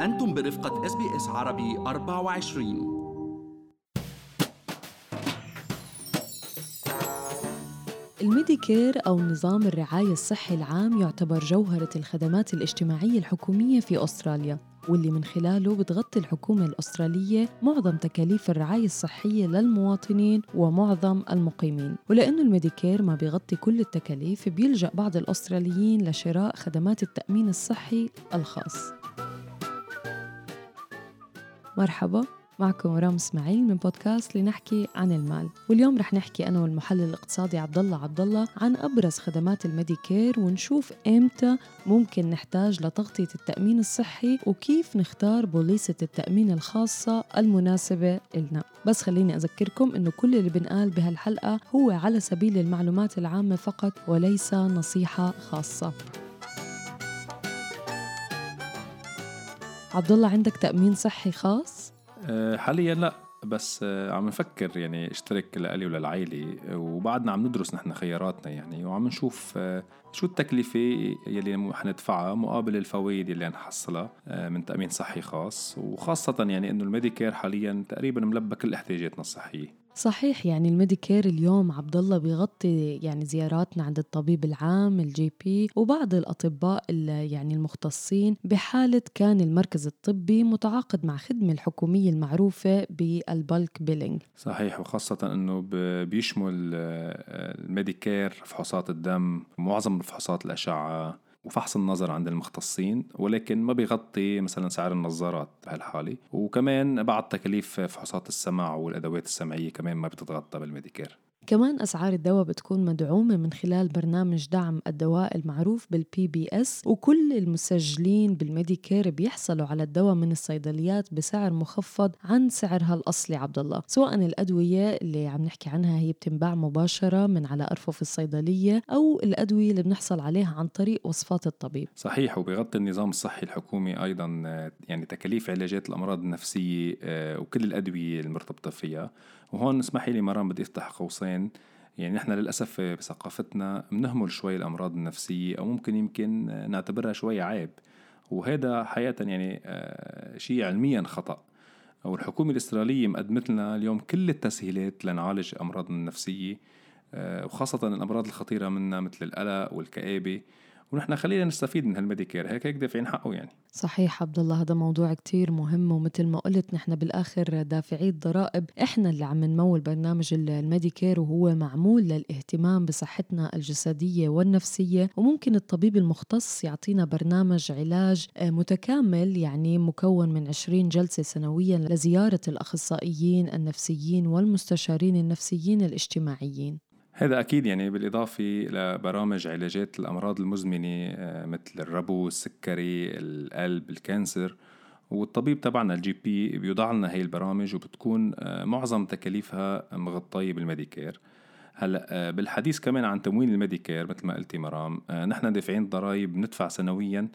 أنتم برفقة SBS عربي 24 ال Medicare أو نظام الرعاية الصحي العام يعتبر جوهرة الخدمات الاجتماعية الحكومية في أستراليا واللي من خلاله بتغطي الحكومة الأسترالية معظم تكاليف الرعاية الصحية للمواطنين ومعظم المقيمين. ولأنه ال Medicare ما بيغطي كل التكاليف بيلجأ بعض الأستراليين لشراء خدمات التأمين الصحي الخاص. مرحبا معكم رام إسماعيل من بودكاست لنحكي عن المال. واليوم رح نحكي أنا والمحلل الاقتصادي عبد الله عبد الله عن أبرز خدمات الميديكير ونشوف إمتى ممكن نحتاج لتغطية التأمين الصحي وكيف نختار بوليصة التأمين الخاصة المناسبة لنا بس خليني أذكركم إنه كل اللي بنقال بهالحلقة هو على سبيل المعلومات العامة فقط وليس نصيحة خاصة. عبد الله عندك تأمين صحي خاص؟ أه، حاليا لا بس أه، عم نفكر يعني اشترك لألي وللعائلة وبعدنا عم ندرس نحن خياراتنا يعني وعم نشوف أه، شو التكلفة يلي حندفعها مقابل الفوائد يلي نحصلها من تأمين صحي خاص وخاصة يعني إنه ال Medicare حاليا تقريبا ملبى كل احتياجاتنا الصحية. صحيح يعني ال Medicare اليوم عبد الله بيغطي يعني زياراتنا عند الطبيب العام ال GP وبعض الأطباء يعني المختصين بحالة كان المركز الطبي متعاقد مع خدمة الحكومية المعروفة بال bulk billing. صحيح وخاصة إنه بيشمل ال Medicare فحوصات الدم معظم فحوصات الأشعة وفحص النظر عند المختصين ولكن ما بيغطي مثلا سعر النظارات بهالحالة. وكمان بعض تكاليف فحوصات السمع والأدوات السمعية كمان ما بتتغطى بال Medicare. كمان أسعار الدواء بتكون مدعومة من خلال برنامج دعم الدواء المعروف بال PBS وكل المسجلين بال Medicare بيحصلوا على الدواء من الصيدليات بسعر مخفض عن سعرها الأصلي عبد الله. سواء الأدوية اللي عم نحكي عنها هي بتنباع مباشرة من على أرفف الصيدلية أو الأدوية اللي بنحصل عليها عن طريق وصفات الطبيب. صحيح وبيغطي النظام الصحي الحكومي أيضا يعني تكاليف علاجات الأمراض النفسية آه، وكل الأدوية المرتبطة فيها. وهون اسمحي لي مرام بدي افتح قوسين. يعني نحن للأسف بثقافتنا بنهمل شوي الأمراض النفسية أو ممكن يمكن نعتبرها شوي عيب. وهذا حقيقة يعني آه، شيء علميا خطأ. والحكومة الإسرائيلية مقدمت لنا اليوم كل التسهيلات لنعالج الأمراض النفسية آه، وخاصة الأمراض الخطيرة منها مثل القلق والكآبة. ونحن خلينا نستفيد من هالميديكير هيك هيك دافعين حقه يعني. صحيح عبد الله هذا موضوع كتير مهم ومثل ما قلت نحن بالآخر دافعي الضرائب. إحنا اللي عم نمول برنامج الميديكير وهو معمول للاهتمام بصحتنا الجسدية والنفسية وممكن الطبيب المختص يعطينا برنامج علاج متكامل يعني مكون من 20 جلسة سنويا لزيارة الأخصائيين النفسيين والمستشارين النفسيين الاجتماعيين. هذا أكيد يعني بالإضافة لبرامج علاجات الأمراض المزمنة آه، مثل الربو السكري القلب ال cancer. والطبيب تبعنا ال GP بيوضع لنا هي البرامج وبتكون آه، معظم تكاليفها مغطية بال Medicare. هلأ آه، بالحديث كمان عن تمويل ال Medicare مثل ما قلتي مرام نحن دافعين ضرائب ندفع سنويا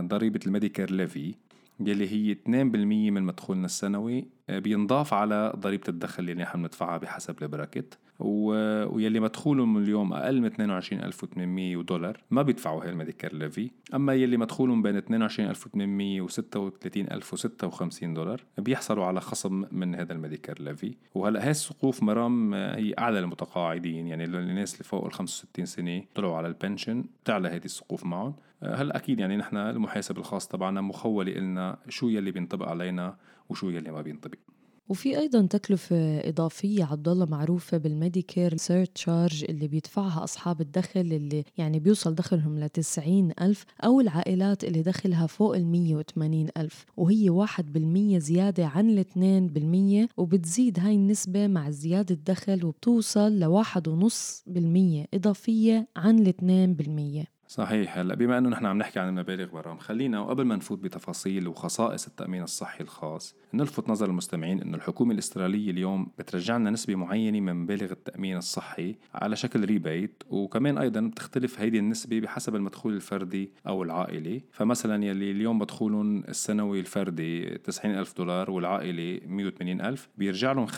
ضريبة ال Medicare levy يلي هي 2% من مدخولنا السنوي بينضاف على ضريبة الدخل اللي نحن بندفعها بحسب ال bracket. ويلي مدخولهم اليوم أقل من 22800 دولار. ما بيدفعوا هي ال Medicare levy. أما يلي مدخولهم بين 22800 و 36056 دولار بيحصلوا على خصم من هذا ال Medicare levy. وهلأ هي السقوف مرام هي أعلى للمتقاعدين. يعني الناس اللي فوق ال 65 سنة طلعوا على ال pension بتعلى هذه السقوف معهم. هلأ أكيد يعني نحن المحاسب الخاص تبعنا مخول لنا شو يلي بينطبق علينا وشو يلي ما بينطبق. وفي أيضا تكلفة إضافية عبد الله معروفة بال Medicare surcharge اللي بيدفعها أصحاب الدخل اللي يعني بيوصل دخلهم ل ألف أو العائلات اللي دخلها فوق ال 180 ألف وهي 1% زيادة عن ال 2% وبتزيد هاي النسبة مع زيادة الدخل وبتوصل ل 1.5% إضافية عن ال 2% صحيح. هلا بما انه نحن عم نحكي عن المبالغ برام خلينا وقبل ما نفوت بتفاصيل وخصائص التأمين الصحي الخاص نلفت نظر المستمعين إنه الحكومة الاستراليه اليوم بترجع لنا نسبة معينة من مبالغ التأمين الصحي على شكل ريبيت وكمان أيضا بتختلف هيدي النسبة بحسب المدخول الفردي أو العائلي. فمثلا يلي اليوم مدخولهم السنوي الفردي 90 ألف دولار والعائلي 180 ألف بيرجع لهم 25%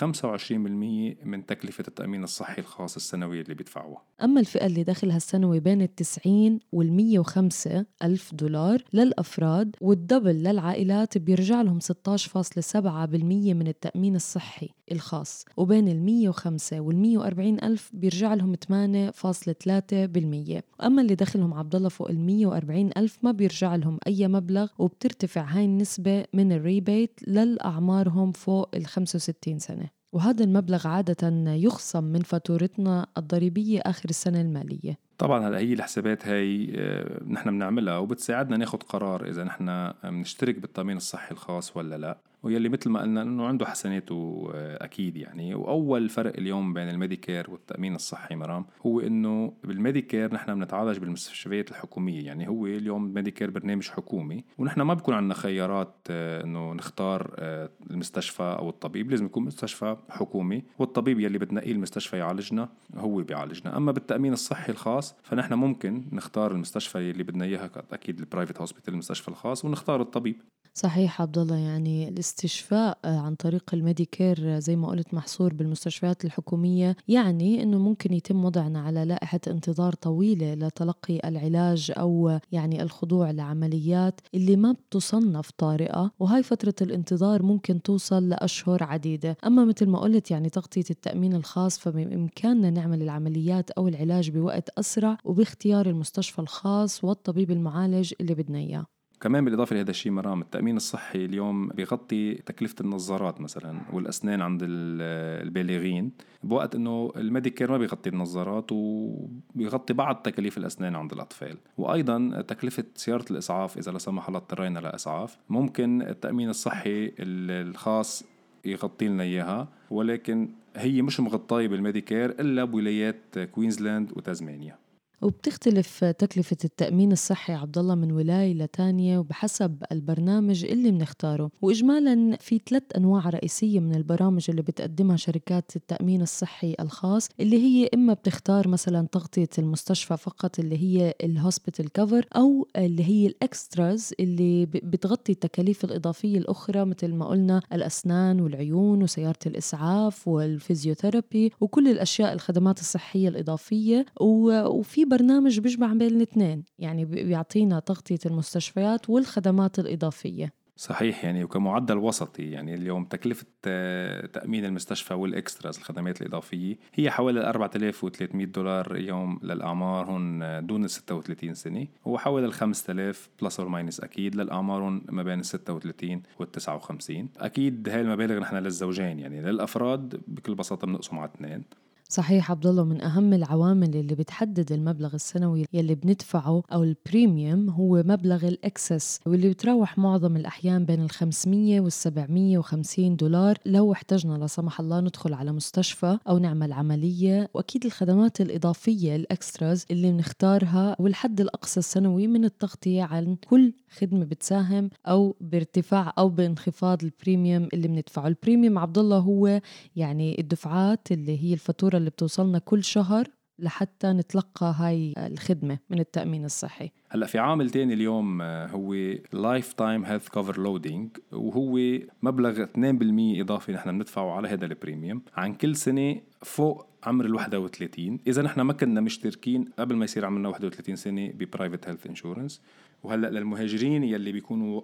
من تكلفة التأمين الصحي الخاص السنوي اللي بيدفعوها. أما الفئة اللي دخلها السنوي بين ال 90 وال 105 ألف دولار للأفراد والدبل للعائلات بيرجع لهم 16.7% من التأمين الصحي الخاص. وبين ال 105 وال 140 ألف بيرجع لهم 8.3% وأما اللي دخلهم عبد الله فوق ال 140 ألف ما بيرجع لهم أي مبلغ وبترتفع هاي النسبة من الريبيت للأعمارهم فوق ال 65 سنة. وهذا المبلغ عادة يخصم من فاتورتنا الضريبية آخر السنة المالية. طبعا هلا هي الحسابات هاي آه، نحن بنعملها وبتساعدنا ناخد قرار إذا نحن بنشترك بالتأمين الصحي الخاص ولا لا. ويلي مثل ما قلنا إنه عنده حسناته آه، أكيد يعني. وأول فرق اليوم بين ال Medicare والتأمين الصحي مرام هو إنه بال Medicare نحن بنتعالج بالمستشفيات الحكومية. يعني هو اليوم ال Medicare برنامج حكومي ونحن ما بكون عندنا خيارات آه، إنه نختار آه، المستشفى أو الطبيب. لازم يكون مستشفى حكومي والطبيب يلي بتنقيه المستشفى يعالجنا هو بيعالجنا. أما بالتأمين الصحي الخاص فنحن ممكن نختار المستشفى اللي بدنا إياها أكيد ال private hospital المستشفى الخاص ونختار الطبيب. صحيح عبد الله يعني الاستشفاء آه، عن طريق ال Medicare آه، زي ما قلت محصور بالمستشفيات الحكومية يعني إنه ممكن يتم وضعنا على لائحة انتظار طويلة لتلقي العلاج أو يعني الخضوع لعمليات اللي ما بتصنف طارئة وهاي فترة الانتظار ممكن توصل لأشهر عديدة. أما مثل ما قلت يعني تغطية التأمين الخاص فبإمكاننا نعمل العمليات أو العلاج بوقت أسرع وباختيار المستشفى الخاص والطبيب المعالج اللي بدنا إياه. كمان بالإضافة لهذا الشيء مرام التأمين الصحي اليوم بيغطي تكلفة النظارات مثلا والأسنان عند البالغين بوقت إنه ال Medicare ما بيغطي النظارات وبيغطي بعض تكاليف الأسنان عند الأطفال. وأيضا تكلفة سيارة الإسعاف إذا لا سمح الله اضطرينا لإسعاف ممكن التأمين الصحي الخاص يغطي لنا إياها ولكن هي مش مغطاية بال Medicare إلا بولايات كوينزلاند وتازمانيا وبتختلف تكلفة التأمين الصحي عبد الله من ولاية لتانية وبحسب البرنامج اللي بنختاره وإجمالا في ثلاث أنواع رئيسية من البرامج اللي بتقدمها شركات التأمين الصحي الخاص اللي هي إما بتختار مثلا تغطية المستشفى فقط اللي هي ال hospital cover أو اللي هي ال extras اللي بتغطي التكاليف الإضافية الأخرى مثل ما قلنا الأسنان والعيون وسيارة الإسعاف وال physiotherapy وكل الأشياء الخدمات الصحية الإضافية. وفي برنامج بيجمع بين الاثنين يعني بيعطينا تغطية المستشفيات والخدمات الإضافية. صحيح يعني وكمعدل وسطي يعني اليوم تكلفة تأمين المستشفى وال extras الخدمات الإضافية هي حوالي 4300 دولار يوم للأعمار هون دون ال 36 سنة وحوالي ال 5000 plus or minus أكيد للأعمار ما بين ال 36 وال 59 أكيد هاي المبالغ نحن للزوجين يعني للأفراد بكل بساطة بنقسم على اثنين. صحيح عبد الله من أهم العوامل اللي بتحدد المبلغ السنوي يلي بندفعه أو ال premium هو مبلغ ال excess واللي بتراوح معظم الأحيان بين ال 500 وال 750 دولار لو احتجنا لا سمح الله ندخل على مستشفى أو نعمل عملية وأكيد الخدمات الإضافية ال extras اللي بنختارها والحد الأقصى السنوي من التغطية عن كل خدمة بتساهم أو بارتفاع أو بانخفاض ال premium اللي بندفعه. ال premium عبد الله هو يعني الدفعات اللي هي الفاتورة اللي بتوصلنا كل شهر لحتى نتلقى هاي الخدمة من التأمين الصحي. هلأ في عامل تاني اليوم آه، هو lifetime health cover loading وهو مبلغ 2% إضافي نحن بندفعه على هذا ال premium عن كل سنة فوق عمر ال 31 إذا نحن ما كنا مشتركين قبل ما يصير عمرنا 31 سنة ب private health insurance وهلأ للمهاجرين يلي بيكونوا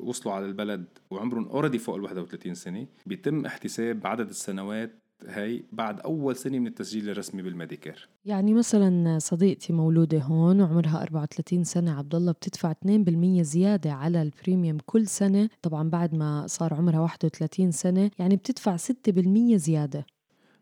وصلوا على البلد وعمرهم already فوق ال 31 سنة بيتم احتساب عدد السنوات هي بعد أول سنة من التسجيل الرسمي بال Medicare. يعني مثلا صديقتي مولودة هون وعمرها 34 سنة عبد الله بتدفع 2% زيادة على ال premium كل سنة. طبعا بعد ما صار عمرها 31 سنة يعني بتدفع 6% زيادة.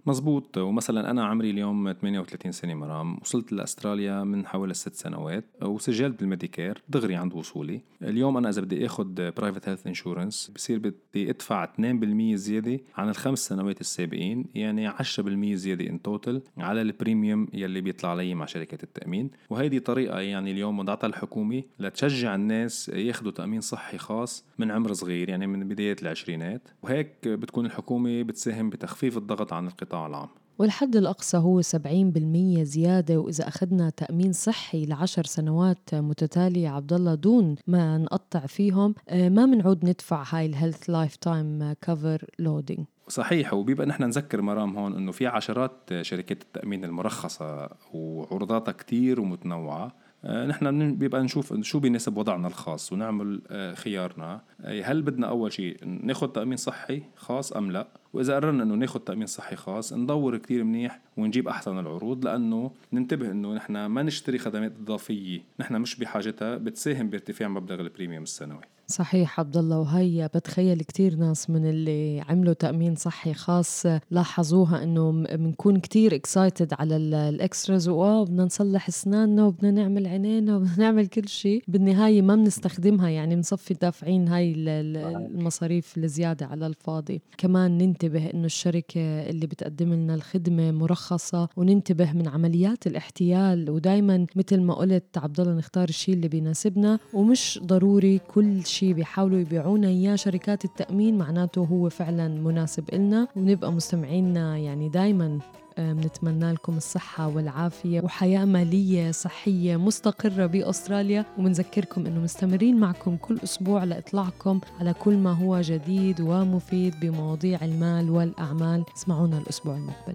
مزبوط ومثلا أنا عمري اليوم 38 سنة مرام. وصلت لأستراليا من حوالي ست سنوات. وسجلت بال Medicare دغري عند وصولي. اليوم أنا إذا بدي أخذ private health insurance بصير بدي أدفع 2% زيادة عن الخمس سنوات السابقين يعني 10% زيادة in total على ال premium يلي بيطلع لي مع شركة التأمين. وهيدي طريقة يعني اليوم وضعتها الحكومة لتشجع الناس ياخذوا تأمين صحي خاص من عمر صغير يعني من بداية العشرينات. وهيك بتكون الحكومة بتساهم بتخفيف الضغط عن القطاع القطاع العام. والحد الأقصى هو 70% زيادة وإذا أخذنا تأمين صحي لعشر سنوات متتالية عبد الله دون ما نقطع فيهم آه، ما بنعود ندفع هاي ال health lifetime cover loading صحيح وبيبقى نحن نذكر مرام هون إنه في عشرات شركات التأمين المرخصة وعروضاتها كتير ومتنوعة. نحن بيبقى نشوف شو بيناسب وضعنا الخاص ونعمل آه، خيارنا. هل بدنا أول شيء ناخذ تأمين صحي خاص أم لا؟ وإذا قررنا إنه ناخذ تأمين صحي خاص ندور كتير منيح ونجيب أحسن العروض لأنه ننتبه إنه نحن ما نشتري خدمات إضافية. نحن مش بحاجتها بتساهم بارتفاع مبلغ البريميوم السنوي. صحيح عبد الله وهي بتخيل كثير ناس من اللي عملوا تأمين صحي خاص لاحظوها إنه بنكون كثير excited على ال extras وآه بدنا نصلح أسناننا وبدنا نعمل عينينا وبدنا نعمل كل شيء. بالنهاية ما بنستخدمها يعني بنصفى دافعين هاي المصاريف الزيادة على الفاضي. كمان ننتبه إنه الشركة اللي بتقدم لنا الخدمة مرخصة وننتبه من عمليات الاحتيال. ودائما مثل ما قلت عبد الله نختار الشيء اللي بيناسبنا ومش ضروري كل شيء بيحاولوا يبيعونا إياه. شركات التأمين معناته هو فعلا مناسب إلنا ونبقى مستمعينا يعني دائما بنتمنى لكم الصحة والعافية وحياة مالية صحية مستقرة بأستراليا. وبنذكركم أنه مستمرين معكم كل أسبوع لإطلاعكم على كل ما هو جديد ومفيد بمواضيع المال والأعمال. اسمعونا الأسبوع المقبل.